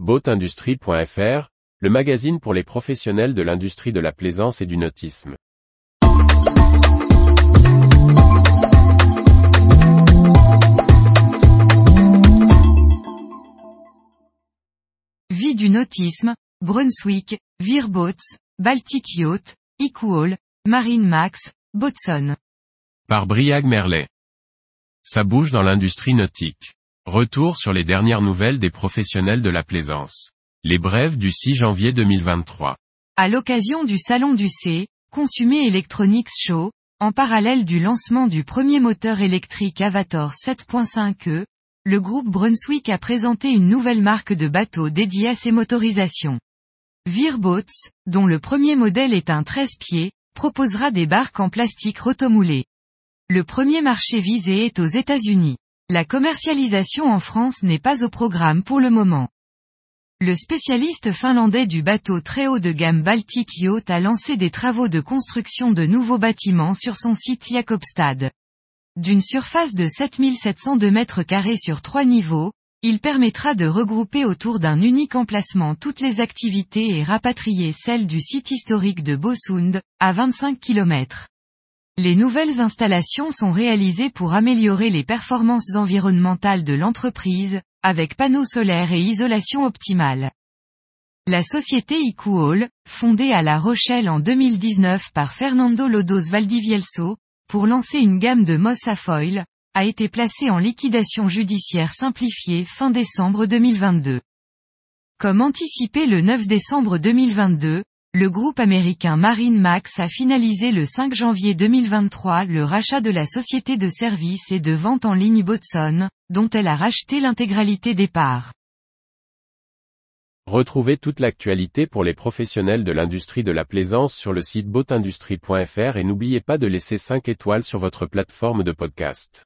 Boatindustrie.fr, le magazine pour les professionnels de l'industrie de la plaisance et du nautisme. Vie du nautisme, Brunswick, Veerboats, Baltic Yacht, Equal, Marine Max, Boatson. Par Briag Merlet. Ça bouge dans l'industrie nautique. Retour sur les dernières nouvelles des professionnels de la plaisance. Les brèves du 6 janvier 2023. À l'occasion du Salon du C, Consumer Electronics Show, en parallèle du lancement du premier moteur électrique Avator 7.5e, le groupe Brunswick a présenté une nouvelle marque de bateaux dédiée à ses motorisations. Veerboats, dont le premier modèle est un 13 pieds, proposera des barques en plastique rotomoulé. Le premier marché visé est aux États-Unis. La commercialisation en France n'est pas au programme pour le moment. Le spécialiste finlandais du bateau très haut de gamme Baltic Yacht a lancé des travaux de construction de nouveaux bâtiments sur son site Jakobstad. D'une surface de 7702 mètres carrés sur trois niveaux, il permettra de regrouper autour d'un unique emplacement toutes les activités et rapatrier celles du site historique de Bosund, à 25 km. Les nouvelles installations sont réalisées pour améliorer les performances environnementales de l'entreprise, avec panneaux solaires et isolation optimale. La société Equal, fondée à La Rochelle en 2019 par Fernando Lodos Valdivielso, pour lancer une gamme de Moss à foil, a été placé en liquidation judiciaire simplifiée fin décembre 2022. Comme anticipé le 9 décembre 2022, le groupe américain Marine Max a finalisé le 5 janvier 2023 le rachat de la société de services et de vente en ligne Botson, dont elle a racheté l'intégralité des parts. Retrouvez toute l'actualité pour les professionnels de l'industrie de la plaisance sur le site boatindustrie.fr et n'oubliez pas de laisser 5 étoiles sur votre plateforme de podcast.